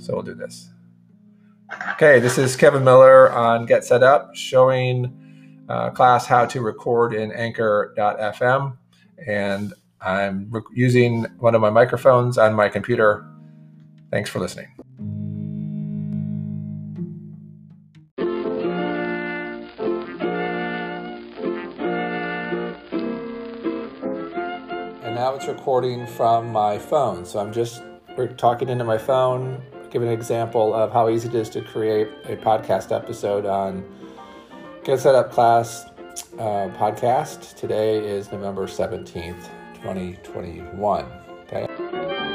So we'll do this. Okay, this is Kevin Miller on Get Set Up showing uh, class how to record in Anchor.fm. And I'm using one of my microphones on my computer. Thanks for listening. And now it's recording from my phone. So I'm just talking into my phone, give an example of how easy it is to create a podcast episode on Get Set Up Class uh, podcast. Today is November 17th, 2021. Okay.